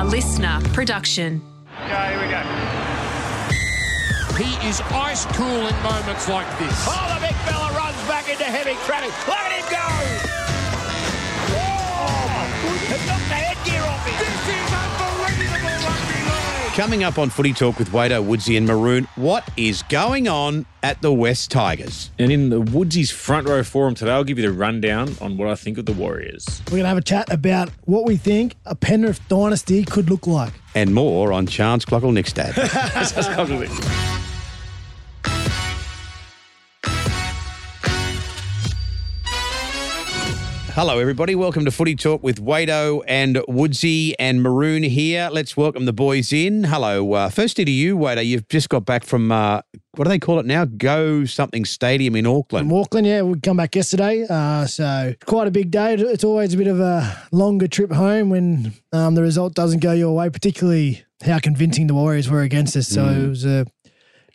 A listener production. Okay, here we go. He is ice cool in moments like this. Oh, the big fella runs back into heavy traffic. Look at him go! Coming up on Footy Talk with Wado, Woodsy and Maroon, what is going on at the West Tigers? And in the Woodsy's front row forum today, I'll give you the rundown on what I think of the Warriors. We're going to have a chat about what we think a Penrith dynasty could look like. And more on Charnze Clockle next Hello, everybody. Welcome to Footy Talk with Wado and Woodsy and Maroon here. Let's welcome the boys in. Hello. Uh, firstly to you, Wado. You've just got back from, uh, what do they call it now? Go something stadium in Auckland. From Auckland, yeah, we come back yesterday. Uh, so quite a big day. It's always a bit of a longer trip home when um, the result doesn't go your way, particularly how convincing the Warriors were against us. So it was a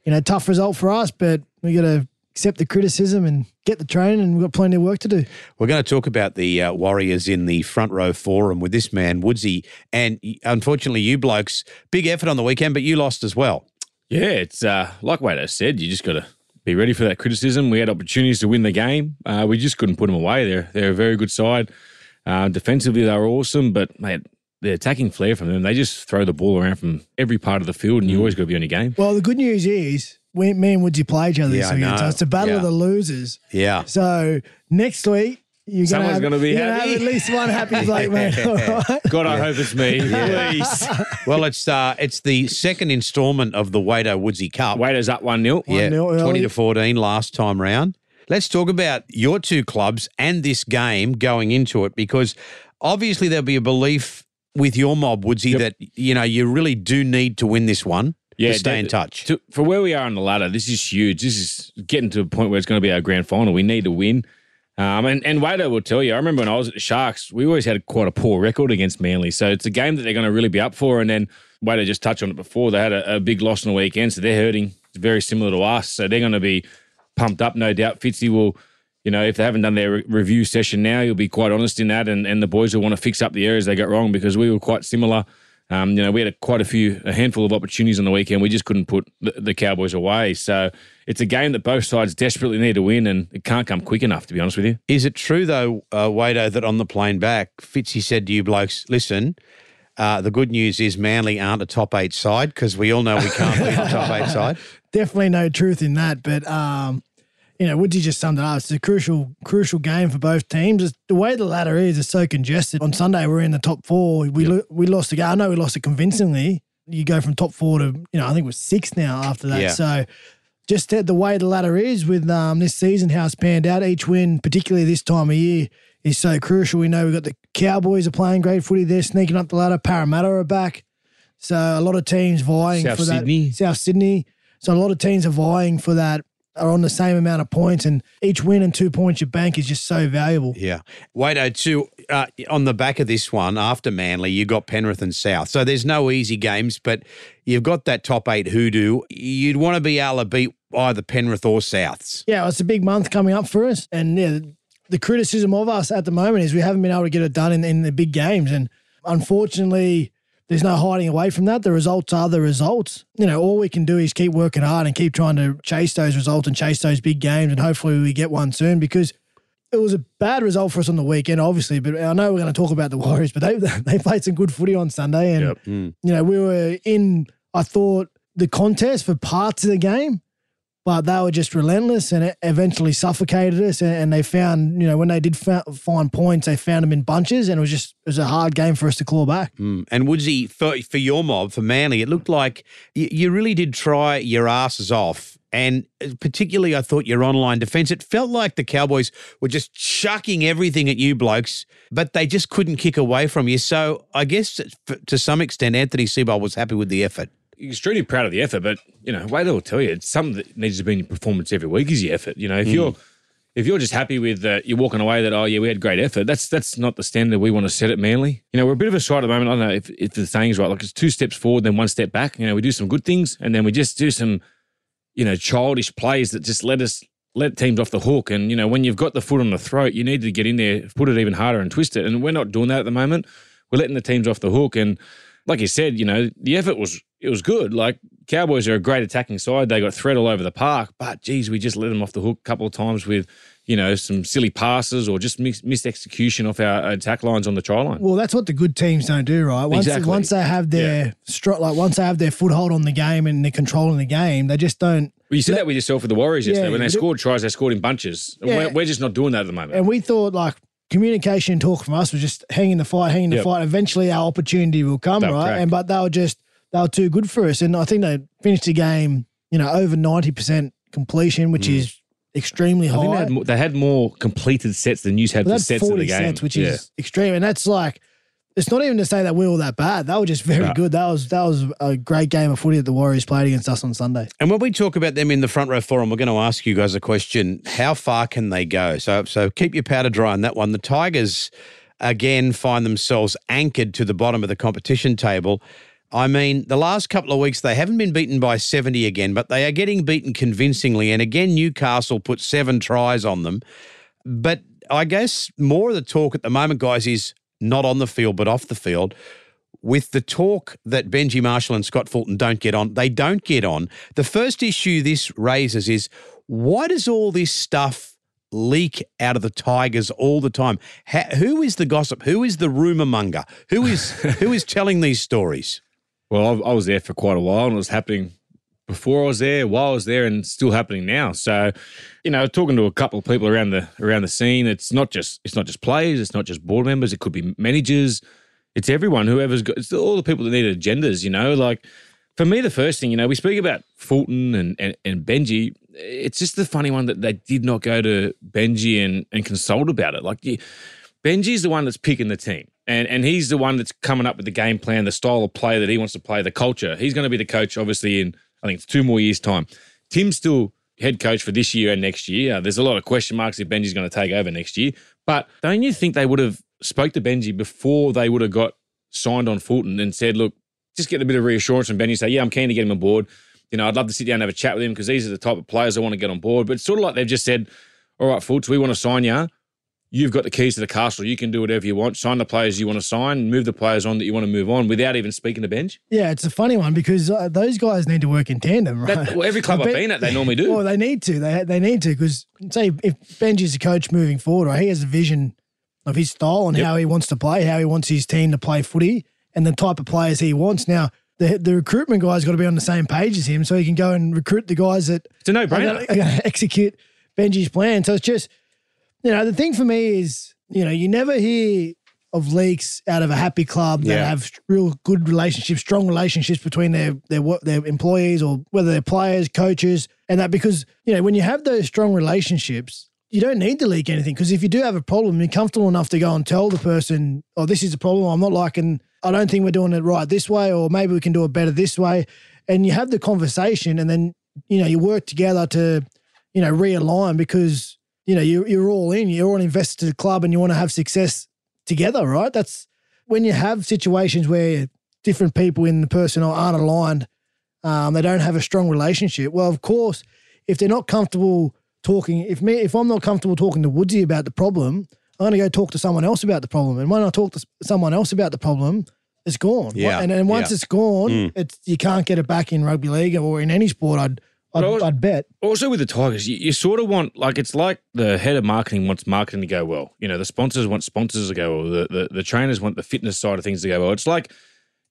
you know tough result for us, but we got to accept the criticism and get the training, and we've got plenty of work to do. We're going to talk about the uh, Warriors in the front row forum with this man, Woodsy. And unfortunately, you blokes, big effort on the weekend, but you lost as well. Yeah, it's uh, like Wado said, you just got to be ready for that criticism. We had opportunities to win the game. Uh, we just couldn't put them away. They're, they're a very good side. Uh, defensively, they were awesome, but, mate, the attacking flair from them, they just throw the ball around from every part of the field, and you always got to be on your game. Well, the good news is we, me and Woodsy play each other Yeah, this weekend, so it's a battle Yeah. of the losers. Yeah. So next week. You're gonna Someone's gonna be you're happy. have at least one happy bloke, mate. All right. God, I hope it's me. Please. Well, it's uh, it's the second instalment of the Wado Woodsy Cup. Wado's up 1 0. yeah, 1-0 early. 20 to 14 last time round. Let's talk about your two clubs and this game going into it because obviously there'll be a belief with your mob, Woodsy, Yep. that you know you really do need to win this one Yeah, to stay in touch. To, for where we are on the ladder, this is huge. This is getting to a point where it's going to be our grand final. We need to win. Um, and, and Wado will tell you, I remember when I was at the Sharks, we always had quite a poor record against Manly. So it's a game that they're going to really be up for. And then Wado just touched on it before. They had a, a big loss on the weekend, so they're hurting. It's very similar to us. So they're going to be pumped up, no doubt. Fitzy will, you know, if they haven't done their re- review session now, you'll be quite honest in that. And, and the boys will want to fix up the areas they got wrong because we were quite similar. Um, you know, we had a, quite a few, a handful of opportunities on the weekend. We just couldn't put the, the Cowboys away. So it's a game that both sides desperately need to win, and it can't come quick enough, to be honest with you. Is it true though, uh, Wado, that on the plane back, Fitzy said to you blokes, listen. Uh, the good news is Manly aren't a top eight side because we all know we can't be a top eight side. Definitely no truth in that, but um, you know, Woodsy just summed it up. It's a crucial, crucial game for both teams. It's, the way the ladder is, it's so congested. On Sunday, we're in the top four. We lo- we lost the game. I know we lost it convincingly. You go from top four to you know, I think it was six now after that. Yeah. So just the the way the ladder is with um, this season, how it's panned out. Each win, particularly this time of year, is so crucial. We know we've got the Cowboys are playing great footy. They're sneaking up the ladder. Parramatta are back. So a lot of teams vying South for Sydney. that. South Sydney. So a lot of teams are vying for that. Are on the same amount of points, and each win and two points you bank is just so valuable. Yeah. Wado, too, uh, on the back of this one, after Manly, you got Penrith and South. So there's no easy games, but you've got that top eight hoodoo. You'd want to be able to beat either Penrith or Souths. Yeah, it's a big month coming up for us, and yeah, the criticism of us at the moment is we haven't been able to get it done in, in the big games, and unfortunately, there's no hiding away from that. The results are the results. You know, all we can do is keep working hard and keep trying to chase those results and chase those big games, and hopefully we get one soon because. It was a bad result for us on the weekend, obviously, but I know we're going to talk about the Warriors, but they they played some good footy on Sunday, and Yep. Hmm. you know we were in. I thought the contest for parts of the game, but they were just relentless and it eventually suffocated us. And, they found, you know, when they did find points, they found them in bunches, and it was just it was a hard game for us to claw back. Mm. And Woodsy, for, for your mob, for Manly, it looked like you, you really did try your asses off. And particularly, I thought your online defense, it felt like the Cowboys were just chucking everything at you blokes, but they just couldn't kick away from you. So I guess to some extent, Anthony Seibold was happy with the effort. Extremely proud of the effort, but you know, Wade will tell you it's something that needs to be in your performance every week is your effort. You know, if you're if you're just happy with uh, you're walking away that oh yeah we had great effort, that's that's not the standard we want to set at Manly. You know, we're a bit of a side at the moment. I don't know if, if the saying's right. Like it's two steps forward, then one step back. You know, we do some good things, and then we just do some you know childish plays that just let us let teams off the hook. And you know, when you've got the foot on the throat, you need to get in there, put it even harder, and twist it. And we're not doing that at the moment. We're letting the teams off the hook and. like you said, you know, the effort was it was good. Like Cowboys are a great attacking side. They got threat all over the park, but geez, we just let them off the hook a couple of times with, you know, some silly passes or just mis- missed execution off our attack lines on the try line. Well, that's what the good teams don't do, right? Once Exactly. once they have their stro- like once they have their foothold on the game and they're controlling the game, they just don't. Well, you said that with yourself with the Warriors yesterday. Yeah, when they scored tries, they scored in bunches. Yeah. We're, we're just not doing that at the moment. And we thought like communication and talk from us was just hanging the fight, hanging the Yep. fight. Eventually, our opportunity will come, They'll right? crack. And but they were just they were too good for us, and I think they finished the game, you know, over ninety percent completion, which is extremely Mm. I high. think they had, more, they had more completed sets than you had But for that's sets of the game. sets, which Yeah. is extreme. And that's like, it's not even to say that we were that bad. That was just very No. good. That was that was a great game of footy that the Warriors played against us on Sunday. And when we talk about them in the front row forum, we're going to ask you guys a question: How far can they go? So, so keep your powder dry on that one. The Tigers again find themselves anchored to the bottom of the competition table. I mean, the last couple of weeks they haven't been beaten by seventy again, but they are getting beaten convincingly. And again, Newcastle put seven tries on them. But I guess more of the talk at the moment, guys, is not on the field but off the field with the talk that Benji Marshall and Scott Fulton don't get on, they don't get on. The first issue this raises is why does all this stuff leak out of the Tigers all the time? Ha who is the gossip? Who is the rumor monger? Who is who is telling these stories? Well, I, was there for quite a while, and it was happening before I was there, while I was there, and still happening now. So, you know, talking to a couple of people around the around the scene, it's not just it's not just players, it's not just board members, it could be managers, it's everyone, whoever's got, it's all the people that need agendas. You know, like for me, the first thing, you know, we speak about Fulton and and, and Benji. It's just the funny one that they did not go to Benji and and consult about it. Like Benji's the one that's picking the team. And and he's the one that's coming up with the game plan, the style of play that he wants to play, the culture. He's going to be the coach, obviously, in I think it's two more years' time. Tim's still head coach for this year and next year. Uh, There's a lot of question marks if Benji's going to take over next year. But don't you think they would have spoke to Benji before they would have got signed on Fulton and said, look, just get a bit of reassurance from Benji, say, yeah, I'm keen to get him on board. You know, I'd love to sit down and have a chat with him because these are the type of players I want to get on board. But it's sort of like they've just said, all right, Fultz, we want to sign you. You've got the keys to the castle. You can do whatever you want. Sign the players you want to sign, move the players on that you want to move on without even speaking to Benj. Yeah, it's a funny one because uh, those guys need to work in tandem, right? That- well, every club I've been at, they normally do. Well, they need to. They they need to because say if Benji's a coach moving forward, right? He has a vision of his style and Yep. how he wants to play, how he wants his team to play footy, and the type of players he wants. Now, the the recruitment guy's got to be on the same page as him, so he can go and recruit the guys that It's a are no-brainer. going to execute Benji's plan. So it's just, you know, the thing for me is, you know, you never hear of leaks out of a happy club that Yeah. have real good relationships, strong relationships between their their their employees or whether they're players, coaches, and that because you know when you have those strong relationships. You don't need to leak anything because if you do have a problem, you're comfortable enough to go and tell the person, "Oh, this is a problem. I'm not liking. I don't think we're doing it right this way, or maybe we can do it better this way." And you have the conversation, and then you know you work together to you know, realign because, you know, you're, you're all in, you're all invested to the club and you want to have success together, right? That's when you have situations where different people in the personnel aren't aligned, um, they don't have a strong relationship. Well, of course, if they're not comfortable talking, if me, if I'm not comfortable talking to Woodsy about the problem, I'm going to go talk to someone else about the problem. And when I talk to someone else about the problem, it's gone. Yeah, And then once yeah. it's gone, Mm. it's you can't get it back in rugby league or in any sport. I'd I'd, But I was- I'd bet. Also with the Tigers, you, you sort of want like it's like the head of marketing wants marketing to go well. You know, the sponsors want sponsors to go well. The, the the trainers want the fitness side of things to go well. It's like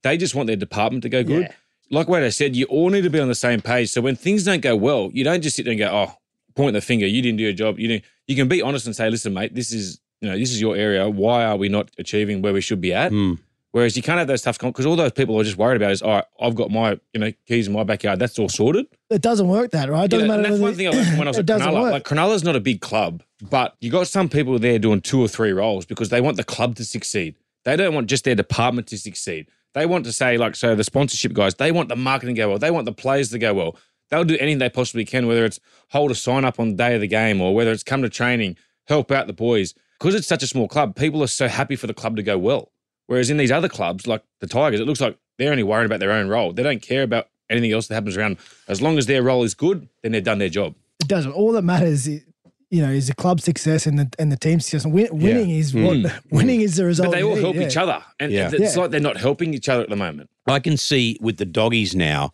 they just want their department to go good. Yeah. Like what I said, you all need to be on the same page. So when things don't go well, you don't just sit there and go, "Oh, point the finger. You didn't do your job." You didn't. You can be honest and say, "Listen, mate, this is you know this is your area. Why are we not achieving where we should be at?" Mm. Whereas you can't have those tough because all those people are just worried about is, all right, I've got my you know keys in my backyard. That's all sorted. It doesn't work that, right? It doesn't and matter. that's one thing I learned when I was at Cronulla. work. Like Cronulla's not a big club, but you got some people there doing two or three roles because they want the club to succeed. They don't want just their department to succeed. They want to say, like, so the sponsorship guys, they want the marketing to go well. They want the players to go well. They'll do anything they possibly can, whether it's hold a sign up on the day of the game or whether it's come to training, help out the boys. Because it's such a small club, people are so happy for the club to go well. Whereas in these other clubs, like the Tigers, it looks like they're only worried about their own role. They don't care about anything else that happens around. As long as their role is good, then they've done their job. it doesn't. All that matters, is, you know is the club success and the and the team success. Win, winning is hmm. what hmm. winning is the result. But they all need, help yeah. each other, and Yeah. it's Yeah. like they're not helping each other at the moment. I can see with the doggies now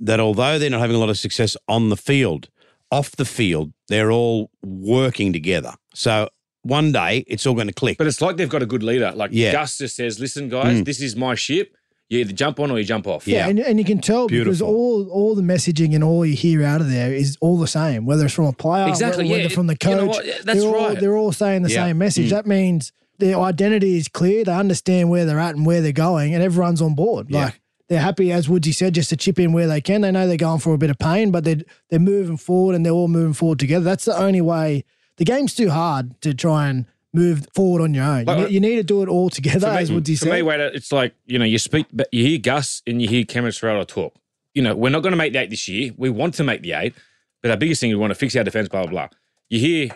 that although they're not having a lot of success on the field, off the field, they're all working together. So one day it's all going to click. But it's like they've got a good leader. Like Yeah. Gus just says, "Listen, guys, mm. this is my ship. You either jump on or you jump off." Yeah, Yeah. and, and you can tell because all all the messaging and all you hear out of there is all the same, whether it's from a player, Exactly, whether, yeah. whether from the You know coach. that's they're all, right. They're all saying the Yeah. same message. Mm. That means their identity is clear. They understand where they're at and where they're going, and everyone's on board. Yeah. Like they're happy, as Woodsy said, just to chip in where they can. They know they're going for a bit of pain, but they're they're moving forward and they're all moving forward together. That's the only way. The game's too hard to try and move forward on your own. You, Like- ne- you need to do it all together, For me, as for me, Wader, it's like you know, you speak, but you hear Gus and you hear Cameron Ciraldo talk. You know, we're not going to make the eight this year. We want to make the eight, but our biggest thing is we want to fix our defense. Blah blah blah. You hear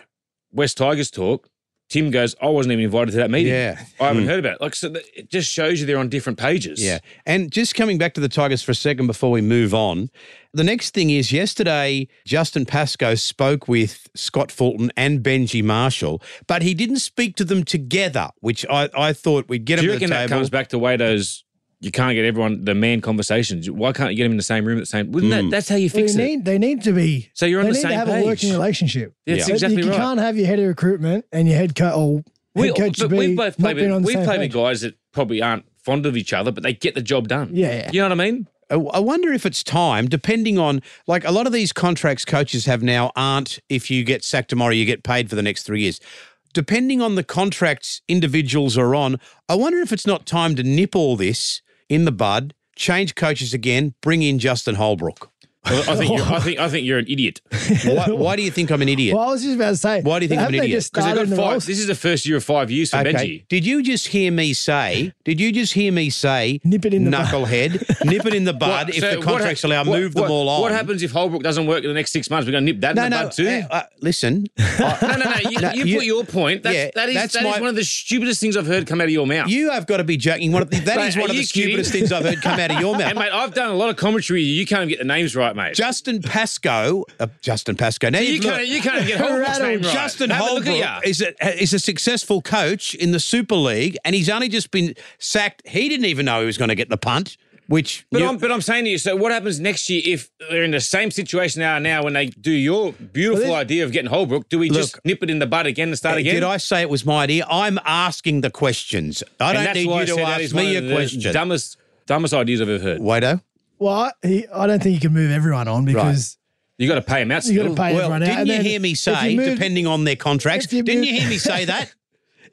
West Tigers talk. Tim goes, I wasn't even invited to that meeting. Yeah. I haven't hmm. heard about it. Like, so it just shows you they're on different pages. Yeah. And just coming back to the Tigers for a second before we move on, the next thing is yesterday, Justin Pascoe spoke with Scott Fulton and Benji Marshall, but he didn't speak to them together, which I, I thought we'd get Do you them to reckon the that comes back to Wado's? You can't get everyone the man conversations. Why can't you get them in the same room at the same? Wouldn't that? Hmm. That's how you Well, fix they it. need they need to be. So you're on the same page. they need to have page. a working relationship. That's Yeah. exactly you right. can't have your head of recruitment and your head coach or we, head coach but be we've both not played being with, on we've played with guys that probably aren't fond of each other, but they get the job done. Yeah, yeah. You know what I mean? I I wonder if it's time, depending on like a lot of these contracts coaches have now aren't if you get sacked tomorrow, you get paid for the next three years. Depending on the contracts individuals are on, I wonder if it's not time to nip all this in the bud, change coaches again, bring in Justin Holbrook. Well, I think you're, I think I think you're an idiot Why, why do you think I'm an idiot? Well, I was just about to say. Why do you think I'm an idiot? because they've started got the five. This is the first year of five years for Benji. Did you just hear me say? Did you just hear me say? Nip it in the knucklehead. nip it in the bud. What- if so the contracts hap- allow, what- move them all on. What happens if Holbrook doesn't work in the next six months? We're going to nip that No, in the no. bud too. uh, uh, listen, no, no, no. You, No, you you- put your point. That's, Yeah, that is, that's that is my- one of the stupidest things I've heard come out of your mouth. you have got to be joking. One of the, that Mate, is one of the stupidest things I've heard come out of your mouth. and mate, I've done a lot of commentary. with You You can't even get the names right, mate. Justin Pascoe, uh, Justin Pascoe. Now you you've can't, you can't get Holbrook's name right. Justin Have a look Holbrook at ya. is a, is a successful coach in the Super League, and he's only just been sacked. He didn't even know he was going to get the punt, which But you- I'm, but I'm saying to you, so what happens next year if they're in the same situation they are now when they do your beautiful Well, idea of getting Holbrook? Do we just nip it in the bud again and start again? Did I say it was my idea? I'm asking the questions. I And don't that's need you to said that ask is one me of a question. Dumbest, dumbest ideas I've ever heard. Wado? Well, I, he, I don't think you can move everyone on because You got to pay him out. you got Still. to pay Well, everyone out. didn't And you then hear me if say, you move- depending on their contracts? if you Didn't move- you hear me say that?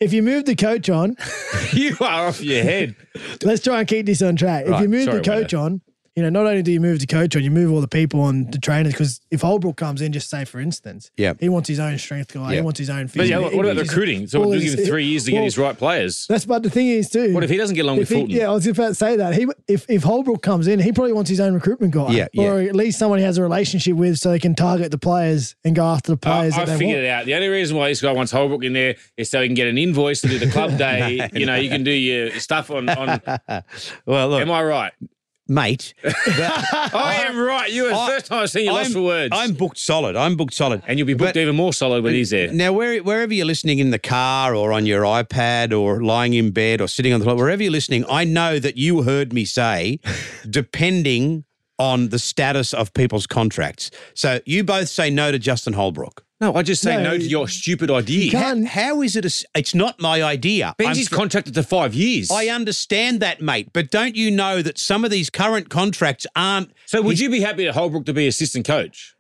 If you move the coach on, you are off your head. let's try and keep this on track. if you move sorry, the coach on, you know, not only do you move the coach on, you move all the people on the trainers. Because if Holbrook comes in, just say for instance, Yeah. he wants his own strength guy, he wants his own. But yeah, what he about wants recruiting? So we'll his- give him three years to get his right players. That's but the thing is too. What if he doesn't get along with he- Fulton? yeah, I was just about to say that. He if if Holbrook comes in, he probably wants his own recruitment guy, Yeah, yeah. or at least someone he has a relationship with, so they can target the players and go after the I, players I that figured want. it out. The only reason why this guy wants Holbrook in there is so he can get an invoice to do the club day. you know, you can do your stuff on. on Well, look, am I right? Mate. I am right. You were the I- first time I've seen you lost for words. I'm booked solid. I'm booked solid. and you'll be booked But- even more solid when he's there. Now, where, wherever you're listening in the car or on your iPad or lying in bed or sitting on the floor, wherever you're listening, I know that you heard me say, depending on the status of people's contracts. So you both say no to Justin Holbrook. No, I just say No, no, to your stupid idea. can't- How, how is it? A, s- it's not my idea. I'm Benji's contracted to five years. I understand that, mate. But don't you know that some of these current contracts aren't? so would you be happy to Holbrook to be assistant coach?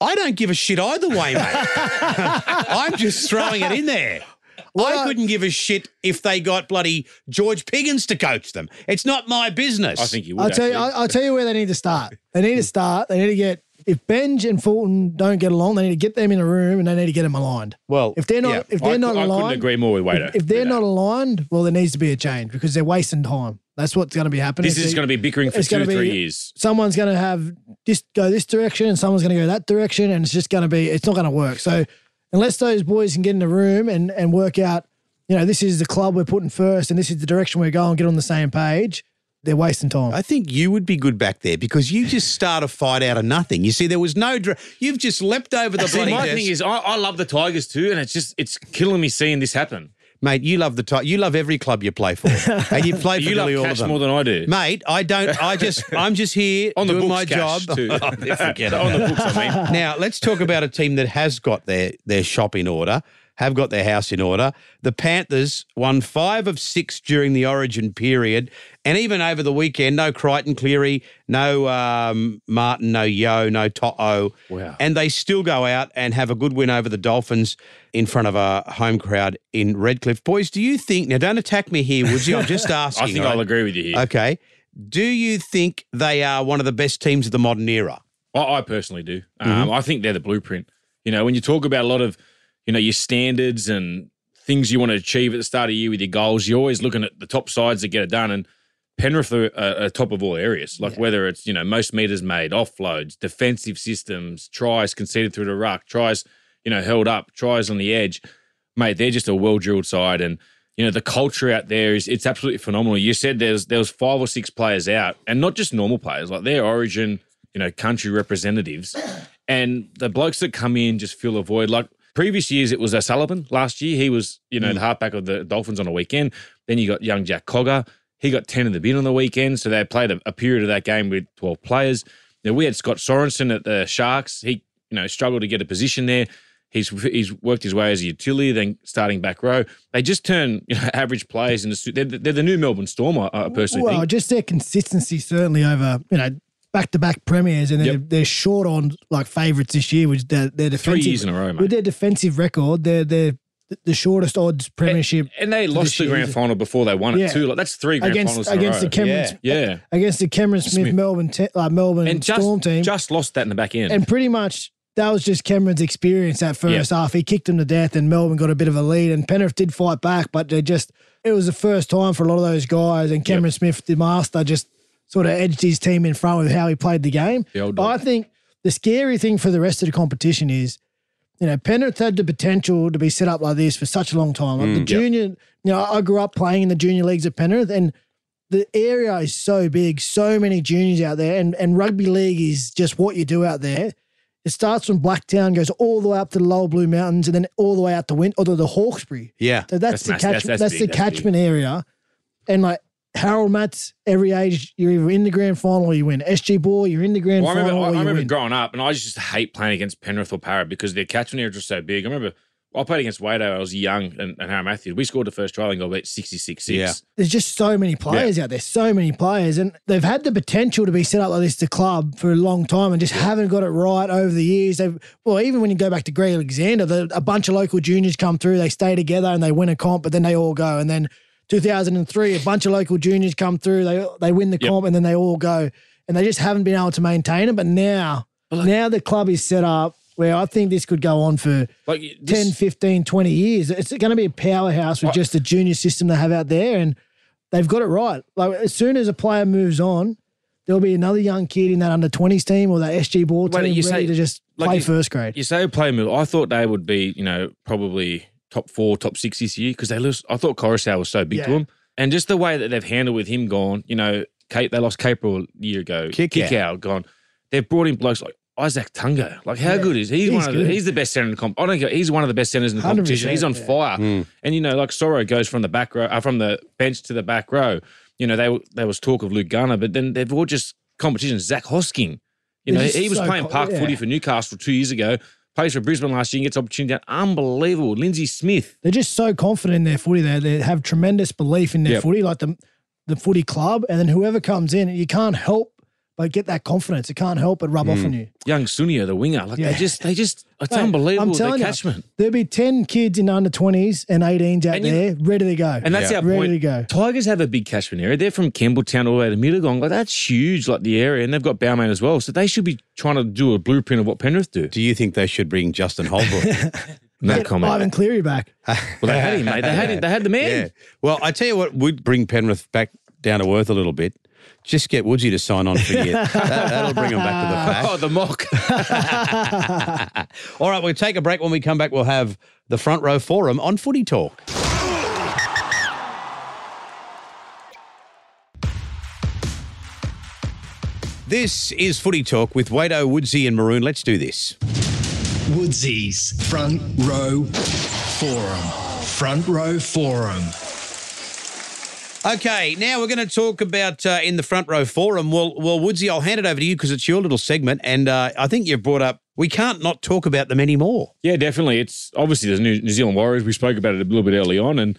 I don't give a shit either way, mate. I'm just throwing it in there. I couldn't give a shit if they got bloody George Piggins to coach them. It's not my business. I think you would. I'll tell you. I'll, I'll tell you where they need to start. They need to start. They need to get. If Benj and Fulton don't get along, they need to get them in a room and they need to get them aligned. Well, If they're not, yeah. if they're I, not I aligned, couldn't agree more with Wader. if, if they're not aligned, well, there needs to be a change because they're wasting time. That's what's going to be happening. this is So going to be bickering for two, be- three years. someone's going to have this go this direction and someone's going to go that direction, and it's just going to be it's not going to work. So unless those boys can get in the room and and work out, you know, this is the club we're putting first, and this is the direction we're going, get on the same page. They're wasting time. I think you would be good back there because you just start a fight out of nothing. You see, there was no. Dra- You've just leapt over the See, bloody my desk. thing is, I, I love the Tigers too, and it's just it's killing me seeing this happen. mate. You love the ti- You love every club you play for, and you play for You love nearly all of them. more than I do. Mate, I don't. I just. I'm just here On the doing books, my cash, job. too. Oh, forget on the books, I mean. Now let's talk about a team that has got their their shop in order, have got their house in order. The Panthers won five of six during the Origin period, and even over the weekend, no Crichton Cleary, no um, Martin, no Yeo, no To'o. Wow. And they still go out and have a good win over the Dolphins in front of a home crowd in Redcliffe. Boys, do you think? Now, don't attack me here, would you? I'm just asking. I think all I'll agree with you here. Okay. Do you think they are one of the best teams of the modern era? I, I personally do. Um, Mm-hmm. I think they're the blueprint. You know, when you talk about a lot of, you know, your standards and things you want to achieve at the start of the year with your goals, you're always looking at the top sides to get it done. And Penrith are, are, are top of all areas. Like whether it's you know most meters made, offloads, defensive systems, tries conceded through the ruck, tries you know held up, tries on the edge. Mate, they're just a well drilled side, and you know the culture out there is it's absolutely phenomenal. You said there's there was five or six players out, and not just normal players, like their Origin, you know, country representatives, and the blokes that come in just fill a void. Like previous years, it was O'Sullivan. Last year, he was you know the hmm. halfback of the Dolphins on a weekend. Then you got young Jack Cogger. He got 10 in the bin on the weekend. So they played a, a period of that game with 12 players. Now, we had Scott Sorensen at the Sharks. He, you know, struggled to get a position there. He's he's worked his way as a utility, then starting back row. They just turn you know, average players into they're, they're the new Melbourne Storm. I, I personally well, think. just their consistency certainly over you know back to back premiers, and they're, Yep. they're short on like favourites this year, which their their defensive years in a row, mate. with their defensive record, they're they're the shortest odds premiership and they lost the year, grand final before they won it Yeah. too. Like that's three grand against finals in against a the. Cameron Yeah. yeah, against the Cameron Smith, Smith. Melbourne te- like Melbourne and just Storm team, just lost that in the back end. and pretty much that was just Cameron's experience that first Yeah. half. He kicked them to death, and Melbourne got a bit of a lead, and Penrith did fight back, but they just it was the first time for a lot of those guys, and Cameron Smith, the master, just sort of edged his team in front with how he played the game. The But I think the scary thing for the rest of the competition is, you know, Penrith had the potential to be set up like this for such a long time. Like the mm. junior, you know, I grew up playing in the junior leagues at Penrith, and the area is so big, so many juniors out there, and, and rugby league is just what you do out there. It starts from Blacktown, goes all the way up to the Lower Blue Mountains, and then all the way out to Win or to the Hawkesbury. Yeah. So That's that's, the massive. That's- that's That's, the big. That's big. catchment area, and like Harold Matthews, every age you're either in the grand final or you win. SG Ball, you're in the grand Well, I remember, final I, or I remember win. growing up, and I just hate playing against Penrith or Parra because their catchment areas were so big. I remember I played against Wado. I was young, and, and Harry Matthews. We scored the first try and got beat 66 6. Yeah. There's just so many players out there, so many players, and they've had the potential to be set up like this, the club, for a long time, and just haven't got it right over the years. They've well, even when you go back to Greg Alexander, the, a bunch of local juniors come through, they stay together and they win a comp, but then they all go, and then 2003, a bunch of local juniors come through, they they win the Yep. comp, and then they all go, and they just haven't been able to maintain it. But now, now the club is set up where I think this could go on for Like 10, 15, 20 years. It's going to be a powerhouse with Right. just the junior system they have out there, and they've got it right. Like as soon as a player moves on, there'll be another young kid in that under 20s team or that SG ball team you ready say- to just like play you- first grade. you say play move. I thought they would be, you know, probably top four, top six this year because they lose. I thought Koroisau was so big to them, and just the way that they've handled with him gone. You know, Kate they lost Capril a year ago. Kick out. out gone. They've brought in blokes like Izack Tago. Like how good is he? He's, He's one of the, he's the best center in the comp. I don't get. He's one of the best centers in the competition. He's on yeah. fire. And you know, like Sorrow goes from the back row, uh, from the bench to the back row. You know, they there was talk of Luke Garner, but then they've all just competition. Zac Hosking. You know, They're just he was so playing co- park yeah. footy for Newcastle two years ago. Plays for Brisbane last year and gets opportunity. Unbelievable. Lindsay Smith. They're just so confident in their footy. They, they have tremendous belief in their Yep. footy, like the, the footy club. And then whoever comes in, you can't help but get that confidence. It can't help but rub off hmm. on you. Young Sunia, the winger. Like Yeah. they just, they just, it's Mate, unbelievable. I'm telling you, catchment. There'll be 10 kids in under 20s and 18s out And you- there ready to go. And that's Yeah. our ready point. to go. Tigers have a big catchment area. They're from Campbelltown all the way to Mittagong. Like that's huge, like the area. And they've got Balmain as well. So they should be trying to do a blueprint of what Penrith do. Do you think they should bring Justin Holbrook? No Get comment. Ivan Cleary back. Well, they had him, mate. They had him. They had the man. yeah. Well, I tell you what would bring Penrith back down to earth a little bit. Just get Woodsy to sign on for you. That, that'll bring them back to the pack. Oh, the mock. All right, we'll take a break. When we come back, we'll have the front row forum on Footy Talk. This is Footy Talk with Wado, Woodsy, and Maroon. Let's do this. Woodsy's Front Row Forum. Front Row Forum. Okay, now we're going to talk about uh, in the front row forum. Well, well, Woodsy, I'll hand it over to you because it's your little segment, and uh, I think you've brought up we can't not talk about them anymore. Yeah, definitely. It's obviously the New, New Zealand Warriors. We spoke about it a little bit early on, and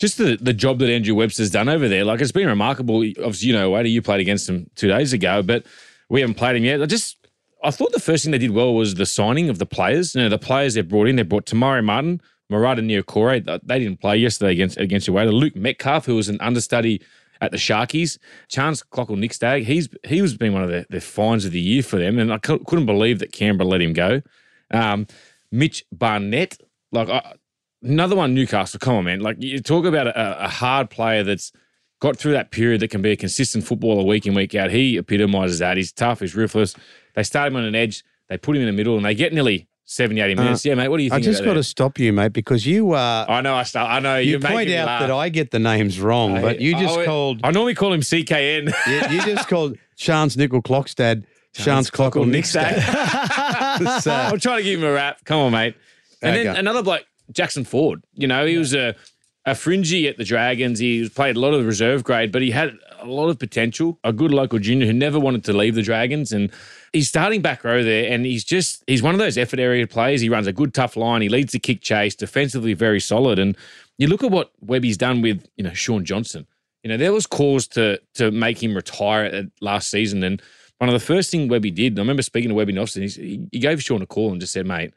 just the the job that Andrew Webster's done over there. Like it's been remarkable. Obviously, you know, Wade, you played against him two days ago, but we haven't played him yet. I just I thought the first thing they did well was the signing of the players. You know, the players they brought in. They brought Te Maire Martin, Marata Niukore. They didn't play yesterday against against Ueda. Luke Metcalf, who was an understudy at the Sharkies. Charnze Clockle Nickstag, he's he was been one of the, the finds of the year for them, and I couldn't believe that Canberra let him go. Um, Mitch Barnett, like I, another one, Newcastle. Come on, man! Like you talk about a, a hard player that's got through that period that can be a consistent footballer week in week out. He epitomises that. He's tough. He's ruthless. They start him on an edge. They put him in the middle, and they get nearly 70, 80 minutes. yeah, mate. What do you Uh, I just got to stop you, mate, because you uh, I know. I start. I know. you point out laugh. that I get the names wrong, but you just I- called I normally call him CKN. you, you just called Charnze Nickel Clockstad Charnze Clockle Nickstad. So- I'm trying to give him a rap. Come on, mate. And then another bloke, Jackson Ford. You know, he was a a fringy at the Dragons. He played a lot of reserve grade, but he had a lot of potential. A good local junior who never wanted to leave the Dragons, and he's starting back row there. And he's just he's one of those effort area players. He runs a good tough line. He leads the kick chase. Defensively, very solid. And you look at what Webby's done with you know Shaun Johnson. You know there was cause to to make him retire last season, and one of the first thing Webby did. I remember speaking to Webby Nelson. He, he gave Shaun a call and just said, "Mate,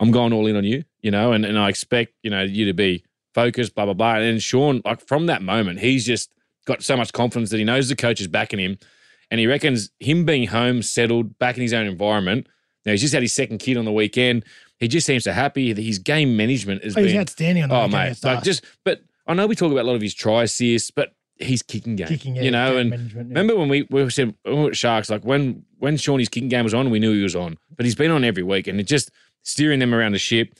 I'm going all in on you, you know, and, and I expect, you know, you to be focused, blah, blah, blah. And Shaun, like from that moment, he's just got so much confidence that he knows the coach is backing him. And he reckons him being home, settled, back in his own environment. Now, he's just had his second kid on the weekend. He just seems so happy. that His game management is Oh, he's been outstanding on the Oh, weekend mate. Like just, but I know we talk about a lot of his try assists, but he's kicking game, Kicking, yeah, you know, game and yeah. remember when we, we said when we were at Sharks, like when, when Shawnee's kicking game was on, we knew he was on, but he's been on every week and it just steering them around the ship.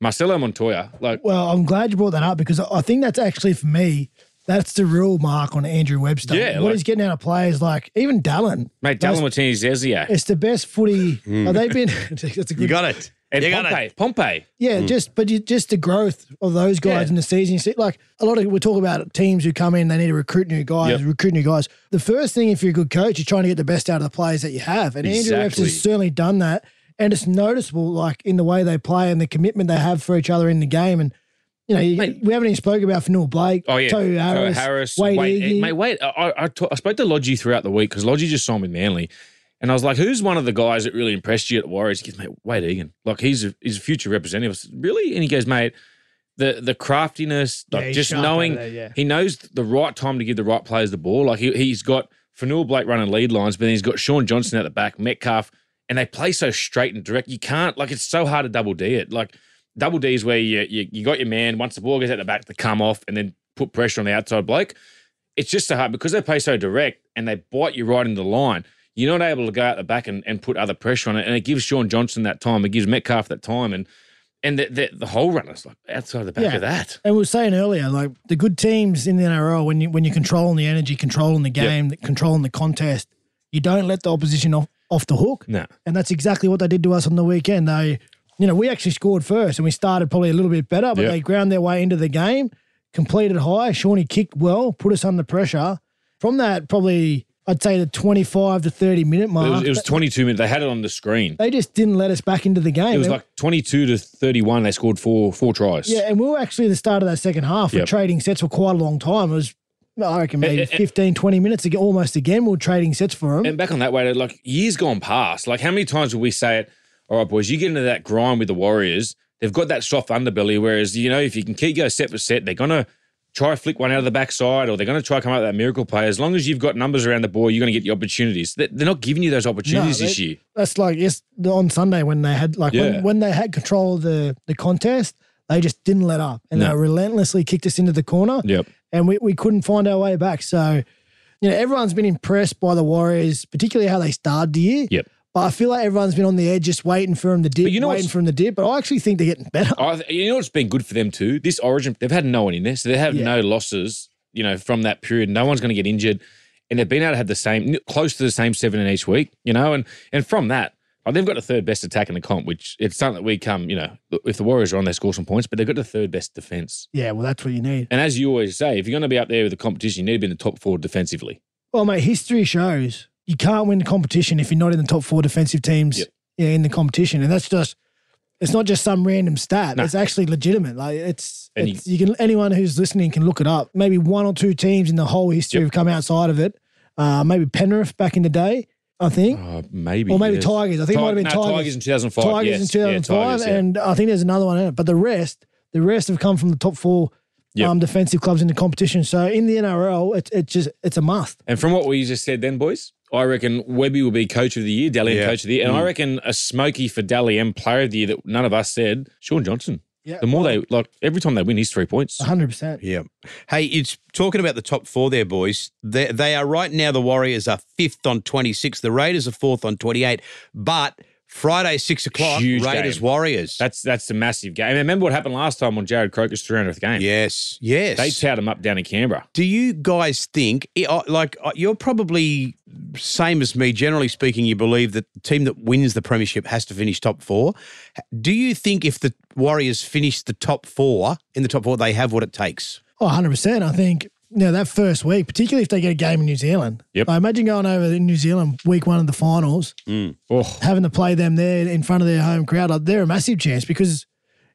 Marcelo Montoya, like, Well, I'm glad you brought that up because I think that's actually for me, that's the real mark on Andrew Webster. Yeah, what like- he's getting out of players like even Dallin. mate, Those- Dallin Martini Zeziak It's the best footy. Oh, they've been. that's a good. You got it. and you got Pompey. it. Pompey. Yeah, mm. just but you, just the growth of those guys Yeah. in the season. You see, like a lot of we talk about teams who come in, they need to recruit new guys, Yep. recruit new guys. The first thing, if you're a good coach, you're trying to get the best out of the players that you have, and Andrew Exactly. Webster's certainly done that, and it's noticeable, like in the way they play and the commitment they have for each other in the game, and. You know, you, Mate. we haven't even spoken about Fonua-Blake, Oh yeah, Tohu Harris, Harris, Wade, Wade, Eagey. mate, wait. I, I, I spoke to Lodgy throughout the week because Lodgy just signed with Manly, and I was like, "Who's one of the guys that really impressed you at the Warriors?" He goes, "Mate, Wayde Egan. Like he's a, he's a future representative." I said, really? And he goes, "Mate, the the craftiness, like he's just knowing there, yeah. he knows the right time to give the right players the ball. Like he, he's got Fonua-Blake running lead lines, but then he's got Shaun Johnson at the back, Metcalf, and they play so straight and direct. You can't like it's so hard to double D it. Like double D's where you, you you got your man once the ball gets at the back to come off and then put pressure on the outside bloke. It's just so hard because they play so direct and they bite you right into the line. You're not able to go out the back and, and put other pressure on it, and it gives Shaun Johnson that time. It gives Metcalf that time, and and the the, the whole runners like outside the back Yeah. of that. And we were saying earlier, like the good teams in the NRL, when you when you're controlling the energy, controlling the game, controlling the contest, you don't let the opposition off, off the hook. No. And that's exactly what they did to us on the weekend. They, you know, we actually scored first and we started probably a little bit better, but Yep. they ground their way into the game, completed high. Shawnee kicked well, put us under pressure. From that, probably I'd say the 25 to 30 minute mark. It was, it was 22 minutes. They had it on the screen. they just didn't let us back into the game. It was like 22 to 31. They scored four four tries. Yeah, and we were actually at the start of that second half. We're trading sets for quite a long time. It was, I reckon, maybe And- and- 15, 20 minutes ago, almost again. We were trading sets for them. And back on that way, like years gone past, like how many times will we say it? All right, boys, you get into that grind with the Warriors. They've got that soft underbelly. Whereas you know, if you can keep go set for set, they're gonna try to flick one out of the backside, or they're gonna try to come up with that miracle play. As long as you've got numbers around the ball, you're gonna get the opportunities. They- They're not giving you those opportunities No, this year. That's like yes, on Sunday when they had like Yeah. when, when they had control of the the contest, they just didn't let up and No. they relentlessly kicked us into the corner. Yep. and we, we couldn't find our way back. So, you know, everyone's been impressed by the Warriors, particularly how they started the year. Yep. But I feel like everyone's been on the edge, just waiting for them to dip, But you know waiting for them to dip. But I actually think they're getting better. I, you know what's been good for them too? This origin, they've had no one in there. So they have Yeah. no losses, you know, from that period. No one's going to get injured. and they've been able to have the same, close to the same seven in each week, you know, and and from that, oh, they've got the third best attack in the comp, which it's something that we come, you know, if the Warriors are on, they score some points, but they've got the third best defense. Yeah, well, that's what you need. And as you always say, if you're going to be up there with the competition, you need to be in the top four defensively. Well, mate, history shows you can't win the competition if you're not in the top four defensive teams Yep. in the competition, and that's just it's not just some random stat. No. It's actually legitimate. Like it's, And it's you, can anyone who's listening can look it up. Maybe one or two teams in the whole history Yep. have come outside of it. Uh, maybe Penrith back in the day, I think, Oh, maybe. or maybe yes. Tigers. I think it might have been no, Tigers. Tigers in 2005. Tigers yes. in 2005, Yeah, Tigers, yeah. and I think there's another one in it. But the rest, the rest have come from the top four Yep. um, defensive clubs in the competition. So in the NRL, it's it's just it's a must. And from what we just said then, boys, I reckon Webby will be coach of the year, Dally M Yeah. coach of the year. And I mm. reckon a smoky for Dally M player of the year that none of us said, Shaun Johnson. Yeah. The more they, like, every time they win, he's three points. 100. percent Yeah. Hey, it's talking about the top four there, boys. They, they are right now, the Warriors are fifth on 26. The Raiders are fourth on 28. But Friday, six o'clock, Huge Raiders game. Warriors. That's that's a massive game. And remember what happened last time when Jarrod Croker's 300th game? yes, yes. They towed him up down in Canberra. Do you guys think, like, uh, you're probably same as me, generally speaking, you believe that the team that wins the Premiership has to finish top four. Do you think if the Warriors finish the top four, in the top four, they have what it takes? Oh, 100%. I think, you know, that first week, particularly if they get a game in New Zealand. Yep. I imagine going over in New Zealand week one of the finals, mm. Oh, having to play them there in front of their home crowd, like, they're a massive chance because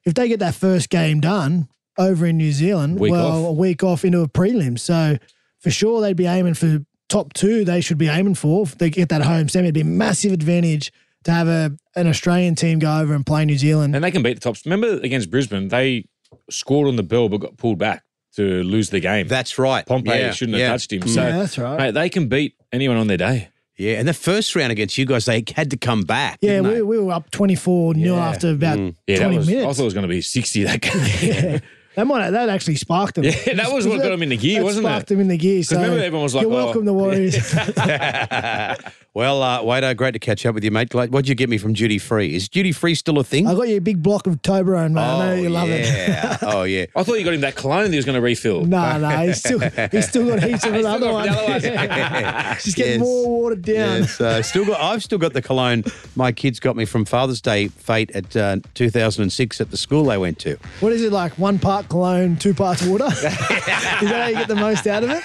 if they get that first game done over in New Zealand, Week well, off. a week off into a prelim. So for sure, they'd be aiming for top two, they should be aiming for. If they get that home semi, it'd be a massive advantage to have a an Australian team go over and play New Zealand. and they can beat the tops. Remember against Brisbane, they scored on the bell but got pulled back to lose the game. That's right. Pompey Yeah, shouldn't yeah. have touched him. Mm. So Yeah, that's right. mate, they can beat anyone on their day. Yeah, and the first round against you guys, they had to come back. yeah, didn't we, they? we were up 24 nil Yeah. after about mm. Yeah, 20 was, I thought it was going to be 60 that game. Yeah. That might that actually sparked them. Yeah, that was what got them in the gear, that wasn't sparked it? them in the gear. So remember everyone was like, "You're oh." welcome, the Warriors." well, uh, Wado, great to catch up with you, mate. What'd you get me from duty free? Is duty free still a thing? I got you a big block of Toblerone, mate. I know you love it. yeah. oh, yeah. I thought you got him that cologne that he was going to refill. No, no, he's still he's still got heaps of He's still another one. another one. Just getting Yes. more watered down. Yes, uh, still got. I've still got the cologne my kids got me from Father's Day fate at uh, 2006 at the school they went to. What is it like? One part cologne, two parts water. is that how you get the most out of it?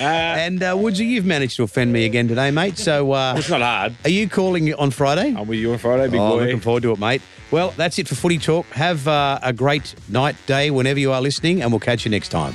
and uh, Woodsy, you've managed to offend me again today, mate. So, uh, It's not hard. are you calling on Friday? I'm with you on Friday, big oh, boy. looking forward to it, mate. Well, that's it for Footy Talk. Have uh, a great night, day, whenever you are listening, and we'll catch you next time.